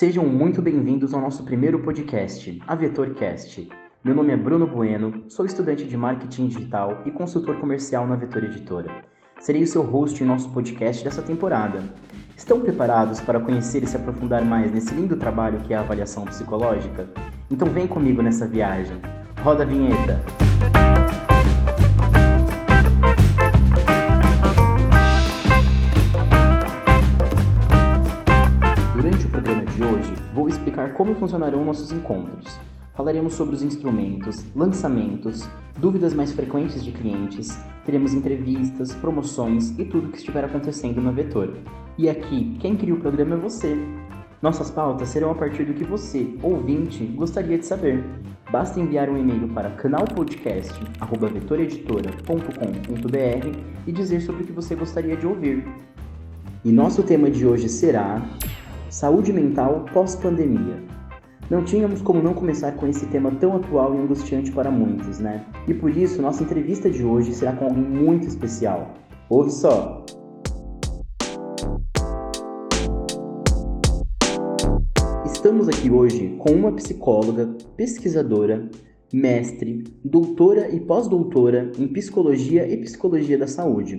Sejam muito bem-vindos ao nosso primeiro podcast, a VetorCast. Meu nome é Bruno Bueno, sou estudante de marketing digital e consultor comercial na Vetor Editora. Serei o seu host em nosso podcast dessa temporada. Estão preparados para conhecer e se aprofundar mais nesse lindo trabalho que é a avaliação psicológica? Então vem comigo nessa viagem. Roda a vinheta! Como funcionarão nossos encontros. Falaremos sobre os instrumentos, lançamentos, dúvidas mais frequentes de clientes, teremos entrevistas, promoções e tudo que estiver acontecendo na Vetor. E aqui, quem cria o programa é você. Nossas pautas serão a partir do que você, ouvinte, gostaria de saber. Basta enviar um e-mail para canalpodcast.vetoreditora.com.br e dizer sobre o que você gostaria de ouvir. E nosso tema de hoje será Saúde mental pós-pandemia. Não tínhamos como não começar com esse tema tão atual e angustiante para muitos, né? E por isso, nossa entrevista de hoje será com alguém muito especial. Ouve só! Estamos aqui hoje com uma psicóloga, pesquisadora, mestre, doutora e pós-doutora em psicologia e psicologia da saúde,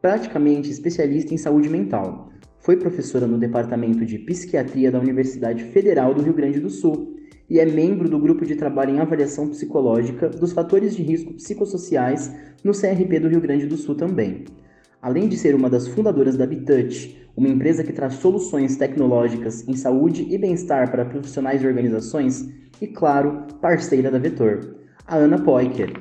praticamente especialista em saúde mental foi professora no Departamento de Psiquiatria da Universidade Federal do Rio Grande do Sul e é membro do Grupo de Trabalho em Avaliação Psicológica dos Fatores de Risco Psicossociais no CRP do Rio Grande do Sul também. Além de ser uma das fundadoras da Bitouch, uma empresa que traz soluções tecnológicas em saúde e bem-estar para profissionais e organizações, e claro, parceira da Vetor, a Ana Poiker.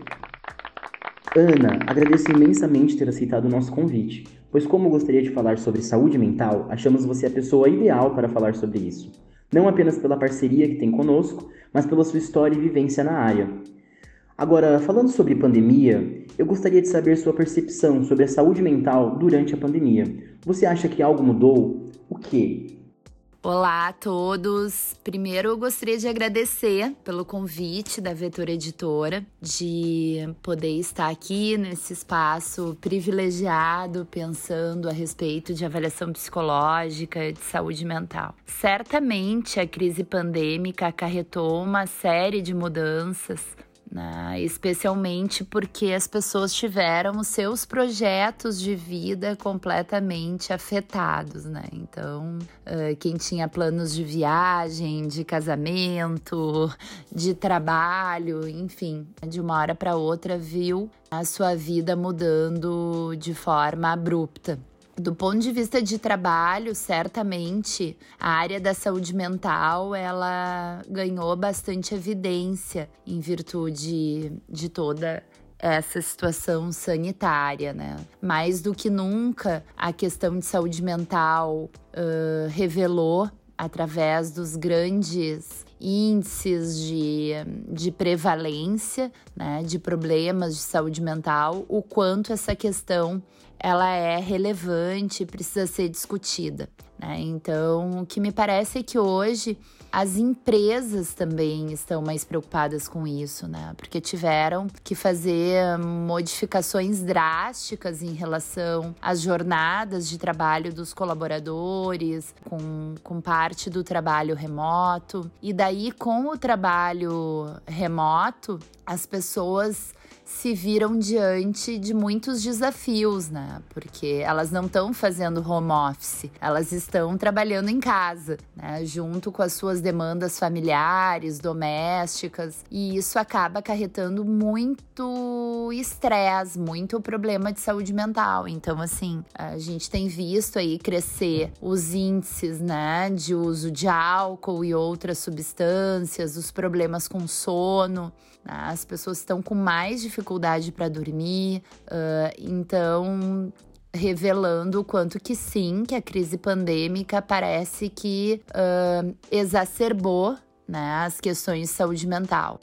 Ana, agradeço imensamente ter aceitado o nosso convite, pois, como gostaria de falar sobre saúde mental, achamos você a pessoa ideal para falar sobre isso. Não apenas pela parceria que tem conosco, mas pela sua história e vivência na área. Agora, falando sobre pandemia, eu gostaria de saber sua percepção sobre a saúde mental durante a pandemia. Você acha que algo mudou? O que? Olá a todos! Primeiro eu gostaria de agradecer pelo convite da Vetor Editora de poder estar aqui nesse espaço privilegiado pensando a respeito de avaliação psicológica de saúde mental. Certamente a crise pandêmica acarretou uma série de mudanças né? especialmente porque as pessoas tiveram os seus projetos de vida completamente afetados, né? Então, uh, quem tinha planos de viagem, de casamento, de trabalho, enfim, de uma hora para outra viu a sua vida mudando de forma abrupta. Do ponto de vista de trabalho, certamente a área da saúde mental ela ganhou bastante evidência em virtude de toda essa situação sanitária, né? Mais do que nunca, a questão de saúde mental uh, revelou através dos grandes índices de, de prevalência né, de problemas de saúde mental, o quanto essa questão ela é relevante precisa ser discutida. Né? Então, o que me parece é que hoje as empresas também estão mais preocupadas com isso, né? Porque tiveram que fazer modificações drásticas em relação às jornadas de trabalho dos colaboradores, com, com parte do trabalho remoto. E daí, com o trabalho remoto, as pessoas se viram diante de muitos desafios, né? Porque elas não estão fazendo home office, elas estão trabalhando em casa, né? Junto com as suas demandas familiares, domésticas, e isso acaba acarretando muito estresse, muito problema de saúde mental. Então, assim, a gente tem visto aí crescer os índices, né, de uso de álcool e outras substâncias, os problemas com sono. As pessoas estão com mais dificuldade para dormir, uh, então revelando o quanto que sim, que a crise pandêmica parece que uh, exacerbou né, as questões de saúde mental.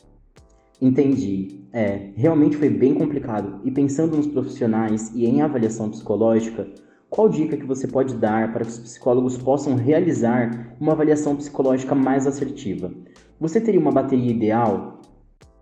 Entendi. É, realmente foi bem complicado. E pensando nos profissionais e em avaliação psicológica, qual dica que você pode dar para que os psicólogos possam realizar uma avaliação psicológica mais assertiva? Você teria uma bateria ideal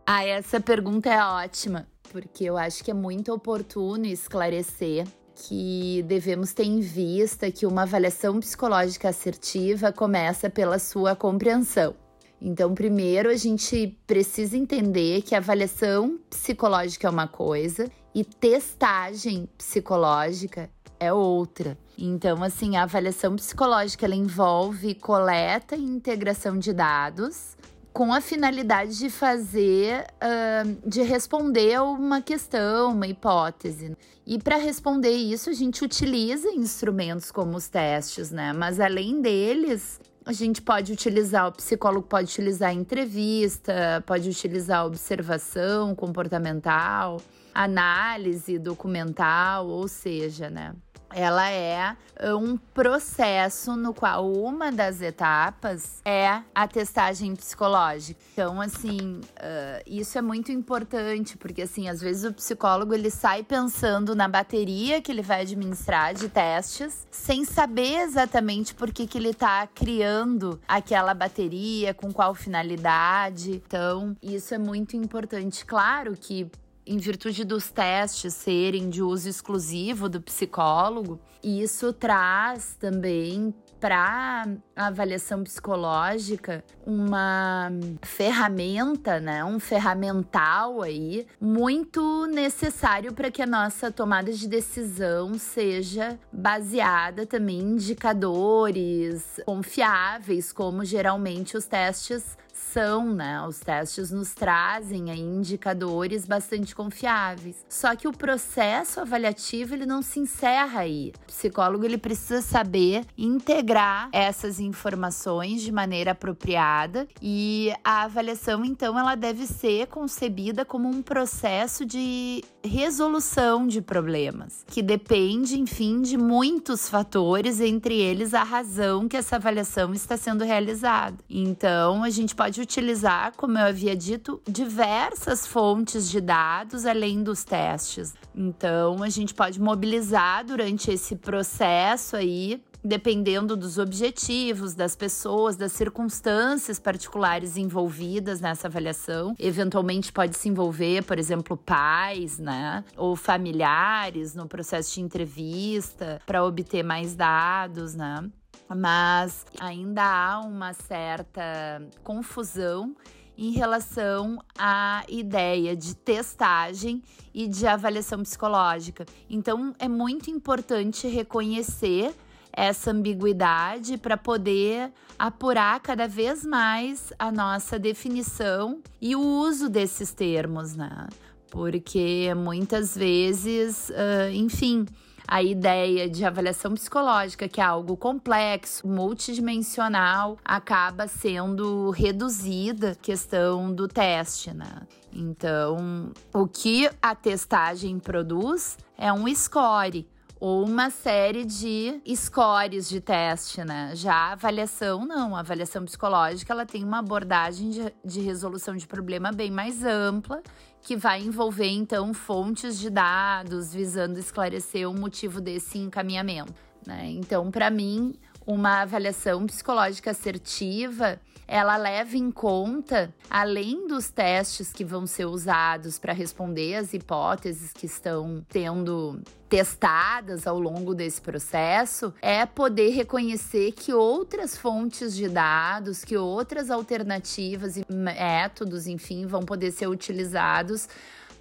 ah, essa pergunta é ótima, porque eu acho que é muito oportuno esclarecer que devemos ter em vista que uma avaliação psicológica assertiva começa pela sua compreensão. Então, primeiro a gente precisa entender que avaliação psicológica é uma coisa e testagem psicológica é outra. Então, assim, a avaliação psicológica ela envolve coleta e integração de dados com a finalidade de fazer, uh, de responder uma questão, uma hipótese. E para responder isso, a gente utiliza instrumentos como os testes, né? Mas além deles, a gente pode utilizar, o psicólogo pode utilizar entrevista, pode utilizar observação comportamental, análise documental, ou seja, né? Ela é uh, um processo no qual uma das etapas é a testagem psicológica. Então, assim, uh, isso é muito importante, porque, assim, às vezes o psicólogo ele sai pensando na bateria que ele vai administrar de testes, sem saber exatamente por que, que ele está criando aquela bateria, com qual finalidade. Então, isso é muito importante. Claro que em virtude dos testes serem de uso exclusivo do psicólogo, isso traz também para a avaliação psicológica uma ferramenta, né, um ferramental aí muito necessário para que a nossa tomada de decisão seja baseada também em indicadores confiáveis, como geralmente os testes são, né? Os testes nos trazem aí indicadores bastante confiáveis. Só que o processo avaliativo ele não se encerra aí. O psicólogo ele precisa saber integrar essas informações de maneira apropriada e a avaliação então ela deve ser concebida como um processo de resolução de problemas, que depende, enfim, de muitos fatores, entre eles a razão que essa avaliação está sendo realizada. Então, a gente pode utilizar, como eu havia dito, diversas fontes de dados além dos testes. Então, a gente pode mobilizar durante esse processo aí dependendo dos objetivos das pessoas, das circunstâncias particulares envolvidas nessa avaliação. Eventualmente pode se envolver, por exemplo, pais, né, ou familiares no processo de entrevista para obter mais dados, né? Mas ainda há uma certa confusão em relação à ideia de testagem e de avaliação psicológica. Então, é muito importante reconhecer essa ambiguidade para poder apurar cada vez mais a nossa definição e o uso desses termos, né? Porque muitas vezes, enfim, a ideia de avaliação psicológica, que é algo complexo, multidimensional, acaba sendo reduzida questão do teste, né? Então, o que a testagem produz é um score ou uma série de scores de teste, né? Já a avaliação, não. A avaliação psicológica, ela tem uma abordagem de, de resolução de problema bem mais ampla que vai envolver então fontes de dados visando esclarecer o motivo desse encaminhamento. Né? Então, para mim, uma avaliação psicológica assertiva, ela leva em conta, além dos testes que vão ser usados para responder as hipóteses que estão tendo testadas ao longo desse processo, é poder reconhecer que outras fontes de dados, que outras alternativas e métodos, enfim, vão poder ser utilizados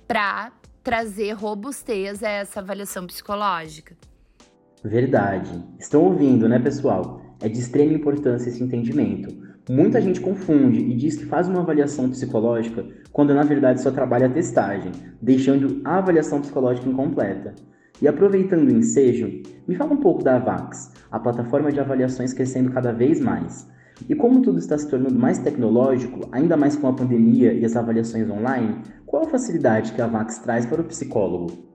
para trazer robustez a essa avaliação psicológica. Verdade. Estão ouvindo, né, pessoal? É de extrema importância esse entendimento. Muita gente confunde e diz que faz uma avaliação psicológica quando na verdade só trabalha a testagem, deixando a avaliação psicológica incompleta. E aproveitando o ensejo, me fala um pouco da Avax, a plataforma de avaliações crescendo cada vez mais. E como tudo está se tornando mais tecnológico, ainda mais com a pandemia e as avaliações online, qual a facilidade que a Avax traz para o psicólogo?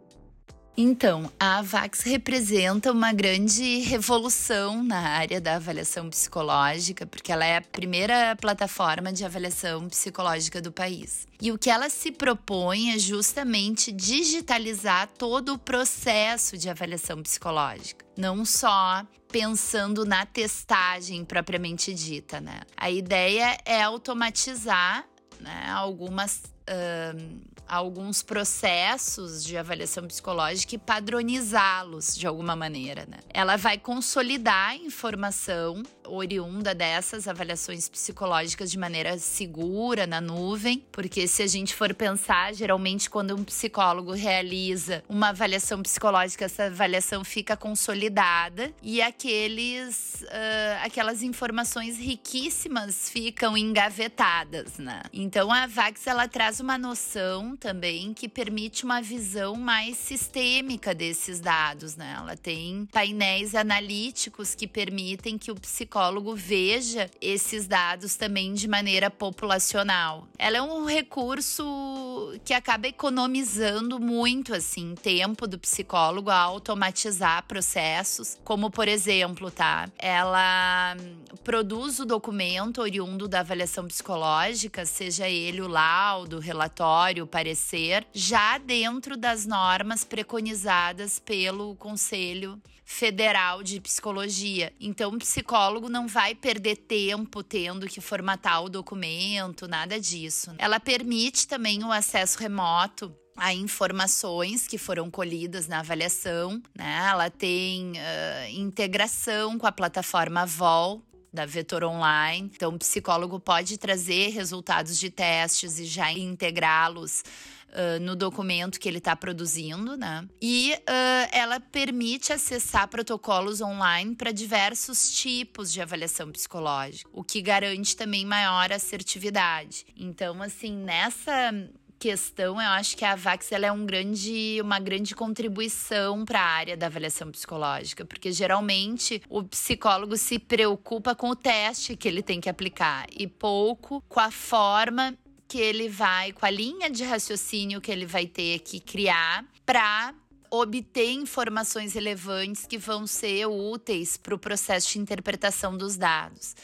Então, a AVAX representa uma grande revolução na área da avaliação psicológica, porque ela é a primeira plataforma de avaliação psicológica do país. E o que ela se propõe é justamente digitalizar todo o processo de avaliação psicológica, não só pensando na testagem propriamente dita, né? A ideia é automatizar né, algumas uh, alguns processos de avaliação psicológica e padronizá-los de alguma maneira, né? Ela vai consolidar a informação oriunda dessas avaliações psicológicas de maneira segura na nuvem, porque se a gente for pensar, geralmente quando um psicólogo realiza uma avaliação psicológica, essa avaliação fica consolidada e aqueles, uh, aquelas informações riquíssimas ficam engavetadas, né? Então a Vax ela traz uma noção também que permite uma visão mais sistêmica desses dados, né? Ela tem painéis analíticos que permitem que o psicólogo veja esses dados também de maneira populacional. Ela é um recurso que acaba economizando muito assim tempo do psicólogo a automatizar processos, como por exemplo, tá? Ela produz o documento oriundo da avaliação psicológica, seja ele o laudo, relatório, parecer já dentro das normas preconizadas pelo Conselho Federal de Psicologia. Então, o psicólogo não vai perder tempo tendo que formatar o documento, nada disso. Ela permite também o acesso remoto a informações que foram colhidas na avaliação, né? Ela tem uh, integração com a plataforma VOL, da Vetor Online. Então, o psicólogo pode trazer resultados de testes e já integrá-los Uh, no documento que ele está produzindo, né? E uh, ela permite acessar protocolos online para diversos tipos de avaliação psicológica, o que garante também maior assertividade. Então, assim, nessa questão, eu acho que a Vax ela é um grande, uma grande contribuição para a área da avaliação psicológica, porque geralmente o psicólogo se preocupa com o teste que ele tem que aplicar e pouco com a forma que ele vai, com a linha de raciocínio que ele vai ter que criar para obter informações relevantes que vão ser úteis para o processo de interpretação dos dados.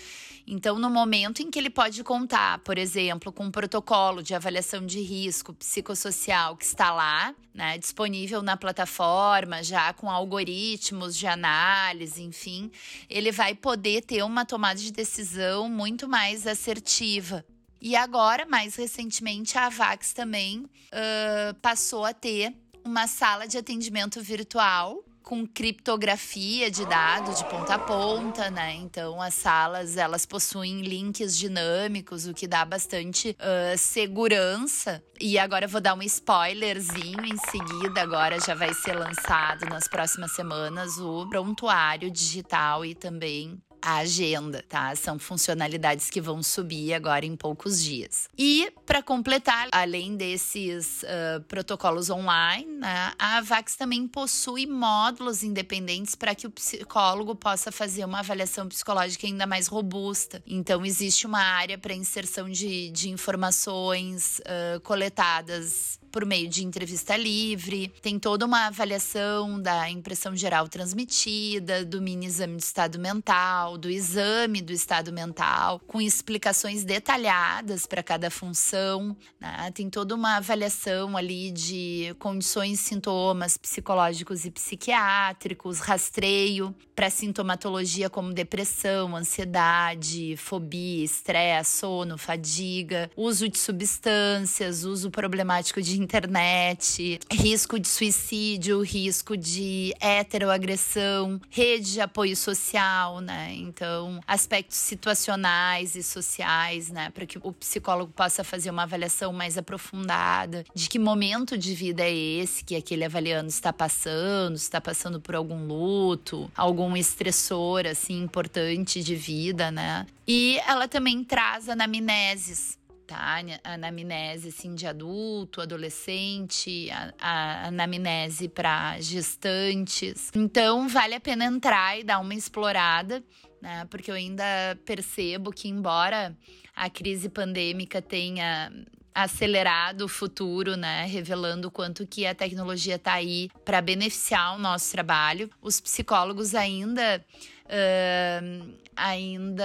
Então, no momento em que ele pode contar, por exemplo, com um protocolo de avaliação de risco psicossocial que está lá, né, disponível na plataforma, já com algoritmos de análise, enfim, ele vai poder ter uma tomada de decisão muito mais assertiva. E agora, mais recentemente, a Avax também uh, passou a ter uma sala de atendimento virtual com criptografia de dados de ponta a ponta, né? Então as salas elas possuem links dinâmicos, o que dá bastante uh, segurança. E agora eu vou dar um spoilerzinho em seguida. Agora já vai ser lançado nas próximas semanas o prontuário digital e também a agenda, tá? São funcionalidades que vão subir agora em poucos dias. E para completar, além desses uh, protocolos online, né, a Avax também possui módulos independentes para que o psicólogo possa fazer uma avaliação psicológica ainda mais robusta. Então, existe uma área para inserção de, de informações uh, coletadas por meio de entrevista livre, tem toda uma avaliação da impressão geral transmitida, do mini exame do estado mental, do exame do estado mental, com explicações detalhadas para cada função. Né? Tem toda uma avaliação ali de condições, sintomas psicológicos e psiquiátricos, rastreio para sintomatologia como depressão, ansiedade, fobia, estresse, sono, fadiga, uso de substâncias, uso problemático de internet, risco de suicídio, risco de heteroagressão, rede de apoio social, né? Então, aspectos situacionais e sociais, né? Para que o psicólogo possa fazer uma avaliação mais aprofundada de que momento de vida é esse que aquele avaliando está passando, está passando por algum luto, algum estressor, assim, importante de vida, né? E ela também traz anamneses tá? A anamnese assim, de adulto, adolescente, a, a anamnese para gestantes. Então, vale a pena entrar e dar uma explorada, né? Porque eu ainda percebo que, embora a crise pandêmica tenha acelerado o futuro, né, revelando quanto que a tecnologia está aí para beneficiar o nosso trabalho. Os psicólogos ainda uh, ainda,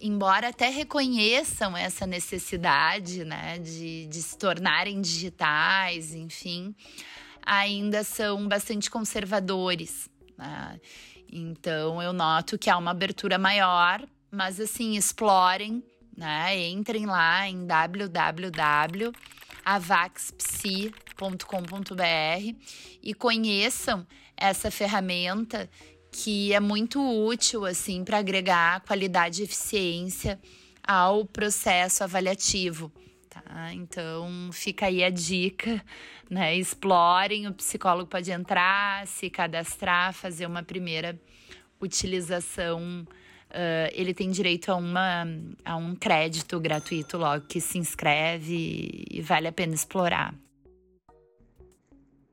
embora até reconheçam essa necessidade, né, de, de se tornarem digitais, enfim, ainda são bastante conservadores. Né? Então eu noto que há uma abertura maior, mas assim, explorem né? Entrem lá em www.avaxpsi.com.br e conheçam essa ferramenta que é muito útil assim para agregar qualidade e eficiência ao processo avaliativo. Tá? Então fica aí a dica, né? Explorem, o psicólogo pode entrar, se cadastrar, fazer uma primeira utilização. Uh, ele tem direito a, uma, a um crédito gratuito logo que se inscreve e vale a pena explorar.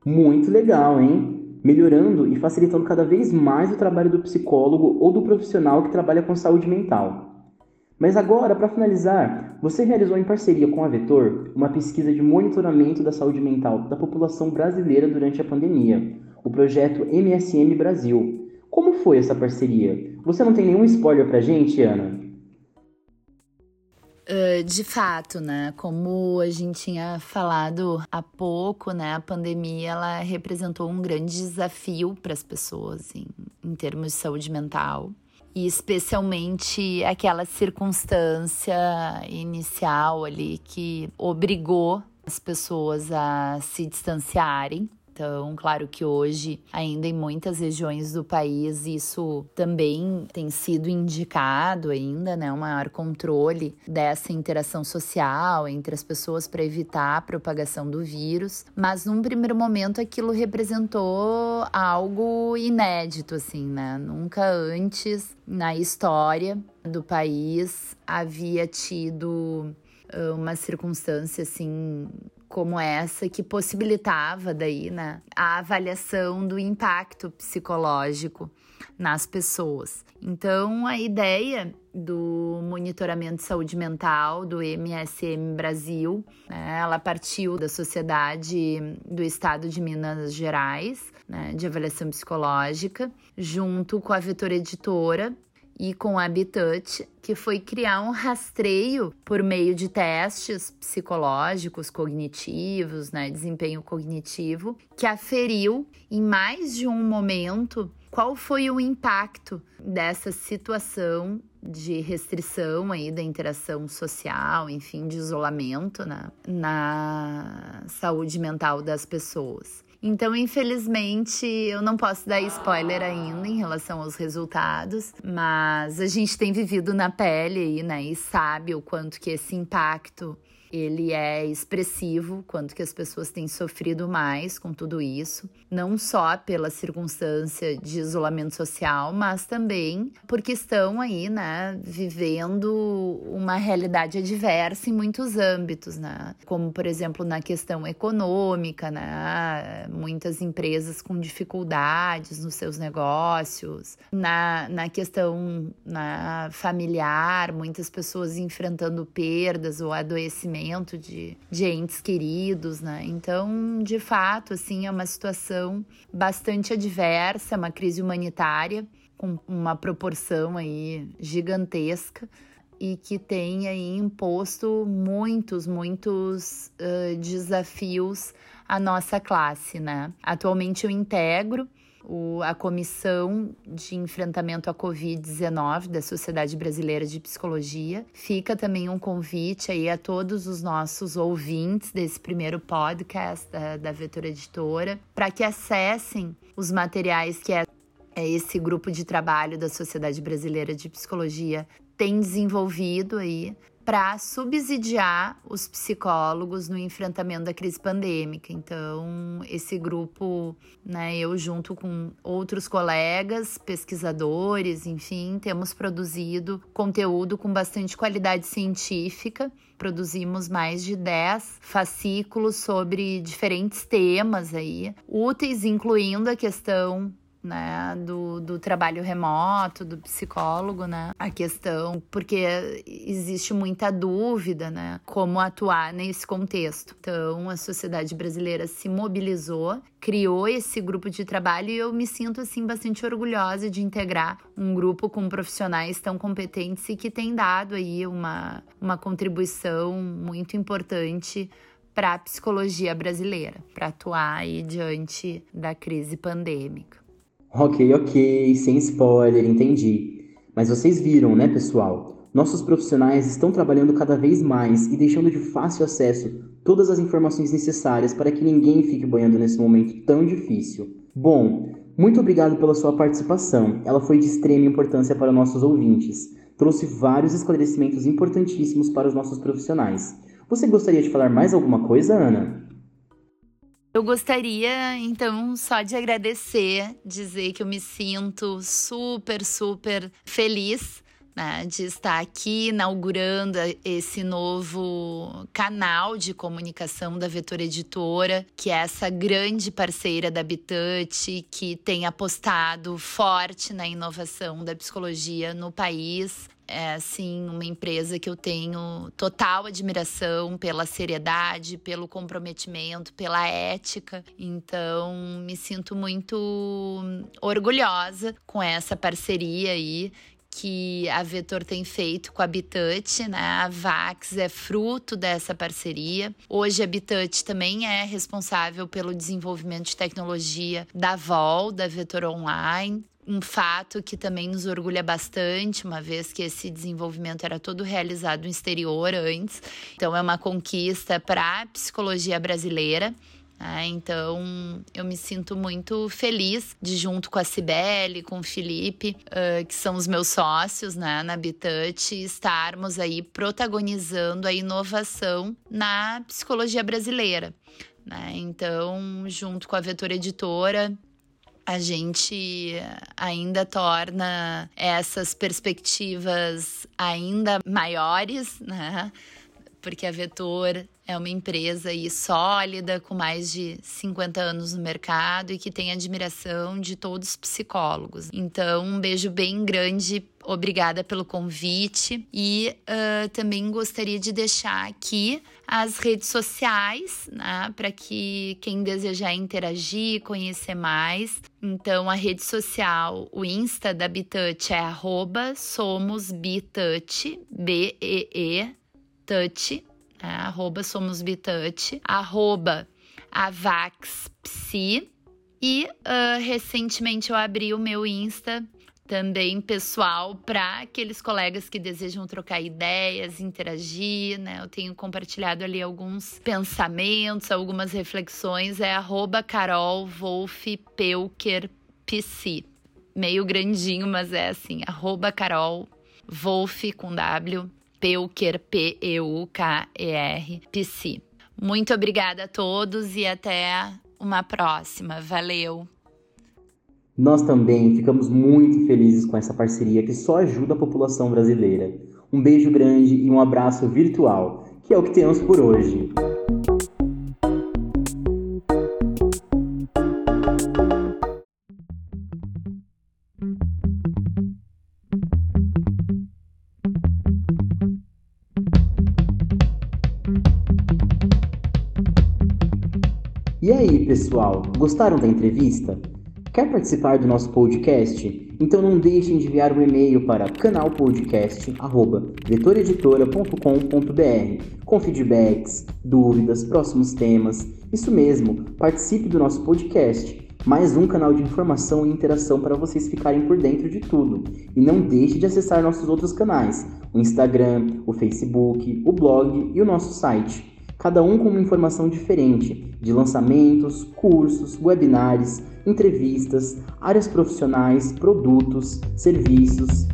Muito legal, hein? Melhorando e facilitando cada vez mais o trabalho do psicólogo ou do profissional que trabalha com saúde mental. Mas agora, para finalizar, você realizou em parceria com a Vetor uma pesquisa de monitoramento da saúde mental da população brasileira durante a pandemia, o projeto MSM Brasil. Como foi essa parceria? Você não tem nenhum spoiler pra gente, Ana? Uh, de fato, né? Como a gente tinha falado há pouco, né? A pandemia ela representou um grande desafio para as pessoas em, em termos de saúde mental e especialmente aquela circunstância inicial ali que obrigou as pessoas a se distanciarem então, claro que hoje, ainda em muitas regiões do país, isso também tem sido indicado ainda, né? Um maior controle dessa interação social entre as pessoas para evitar a propagação do vírus. Mas num primeiro momento aquilo representou algo inédito, assim, né? Nunca antes na história do país havia tido uma circunstância assim como essa que possibilitava daí, né, a avaliação do impacto psicológico nas pessoas. Então, a ideia do monitoramento de saúde mental do MSM Brasil, né, ela partiu da Sociedade do Estado de Minas Gerais, né, de avaliação psicológica, junto com a Vetor Editora e com a Habitat, que foi criar um rastreio por meio de testes psicológicos, cognitivos, né, desempenho cognitivo, que aferiu em mais de um momento qual foi o impacto dessa situação de restrição aí da interação social, enfim, de isolamento na saúde mental das pessoas. Então, infelizmente, eu não posso dar spoiler ainda em relação aos resultados, mas a gente tem vivido na pele aí, né? E sabe o quanto que esse impacto ele é expressivo, quanto que as pessoas têm sofrido mais com tudo isso, não só pela circunstância de isolamento social, mas também porque estão aí, né, vivendo uma realidade adversa em muitos âmbitos, né? Como, por exemplo, na questão econômica, né? Muitas empresas com dificuldades nos seus negócios, na, na questão na familiar, muitas pessoas enfrentando perdas ou adoecimento de, de entes queridos, né? Então, de fato, assim, é uma situação bastante adversa, uma crise humanitária com uma proporção aí gigantesca e que tem aí imposto muitos, muitos uh, desafios à nossa classe, né? Atualmente eu integro o, a Comissão de Enfrentamento à Covid-19 da Sociedade Brasileira de Psicologia. Fica também um convite aí a todos os nossos ouvintes desse primeiro podcast da, da Editora para que acessem os materiais que é, é esse grupo de trabalho da Sociedade Brasileira de Psicologia tem desenvolvido aí para subsidiar os psicólogos no enfrentamento da crise pandêmica. Então, esse grupo, né, eu junto com outros colegas, pesquisadores, enfim, temos produzido conteúdo com bastante qualidade científica. Produzimos mais de 10 fascículos sobre diferentes temas aí, úteis, incluindo a questão né, do, do trabalho remoto, do psicólogo, né, a questão, porque existe muita dúvida, né, como atuar nesse contexto. Então, a sociedade brasileira se mobilizou, criou esse grupo de trabalho e eu me sinto, assim, bastante orgulhosa de integrar um grupo com profissionais tão competentes e que tem dado aí uma, uma contribuição muito importante para a psicologia brasileira, para atuar aí diante da crise pandêmica. Ok, ok, sem spoiler, entendi. Mas vocês viram, né, pessoal? Nossos profissionais estão trabalhando cada vez mais e deixando de fácil acesso todas as informações necessárias para que ninguém fique boiando nesse momento tão difícil. Bom, muito obrigado pela sua participação. Ela foi de extrema importância para nossos ouvintes. Trouxe vários esclarecimentos importantíssimos para os nossos profissionais. Você gostaria de falar mais alguma coisa, Ana? Eu gostaria, então, só de agradecer, dizer que eu me sinto super, super feliz né, de estar aqui inaugurando esse novo canal de comunicação da Vetor Editora, que é essa grande parceira da Habitat, que tem apostado forte na inovação da psicologia no país é assim uma empresa que eu tenho total admiração pela seriedade, pelo comprometimento, pela ética. Então, me sinto muito orgulhosa com essa parceria aí que a Vetor tem feito com a Habitat, né? A Vax é fruto dessa parceria. Hoje a Habitat também é responsável pelo desenvolvimento de tecnologia da Vol, da Vetor Online um fato que também nos orgulha bastante, uma vez que esse desenvolvimento era todo realizado no exterior antes. Então, é uma conquista para a psicologia brasileira. Né? então, eu me sinto muito feliz de, junto com a Cibele, com o Felipe, uh, que são os meus sócios né, na Habitat, estarmos aí protagonizando a inovação na psicologia brasileira. Né? Então, junto com a Vetor Editora, a gente ainda torna essas perspectivas ainda maiores, né? Porque a Vetor é uma empresa aí sólida, com mais de 50 anos no mercado e que tem admiração de todos os psicólogos. Então, um beijo bem grande, obrigada pelo convite e uh, também gostaria de deixar aqui as redes sociais, né, para que quem desejar interagir, conhecer mais. Então, a rede social, o Insta da Bitouch é arroba somosbitouch, B-E-E, touch, é, arroba somosbitouch, arroba avaxpsi. E uh, recentemente eu abri o meu Insta também pessoal para aqueles colegas que desejam trocar ideias, interagir, né? Eu tenho compartilhado ali alguns pensamentos, algumas reflexões, é arroba Carol Wolf Pelker PC. Meio grandinho, mas é assim, arroba Carol Wolf com W Peuker, P-E-U-K-E-R, PC. Muito obrigada a todos e até uma próxima. Valeu! Nós também ficamos muito felizes com essa parceria que só ajuda a população brasileira. Um beijo grande e um abraço virtual, que é o que temos por hoje. E aí, pessoal, gostaram da entrevista? Quer participar do nosso podcast? Então não deixem de enviar um e-mail para canalpodcast@vetoreditora.com.br com feedbacks, dúvidas, próximos temas. Isso mesmo, participe do nosso podcast. Mais um canal de informação e interação para vocês ficarem por dentro de tudo. E não deixe de acessar nossos outros canais: o Instagram, o Facebook, o blog e o nosso site cada um com uma informação diferente de lançamentos, cursos, webinários, entrevistas, áreas profissionais, produtos, serviços.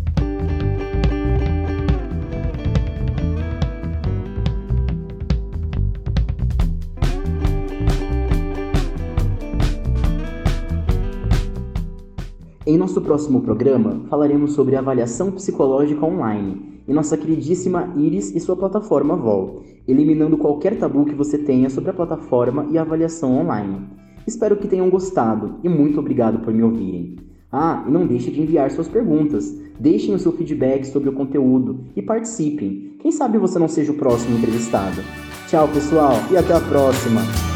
Em nosso próximo programa, falaremos sobre avaliação psicológica online e nossa queridíssima Iris e sua plataforma Vol, eliminando qualquer tabu que você tenha sobre a plataforma e a avaliação online. Espero que tenham gostado e muito obrigado por me ouvirem. Ah, e não deixe de enviar suas perguntas. Deixem o seu feedback sobre o conteúdo e participem. Quem sabe você não seja o próximo entrevistado. Tchau, pessoal, e até a próxima!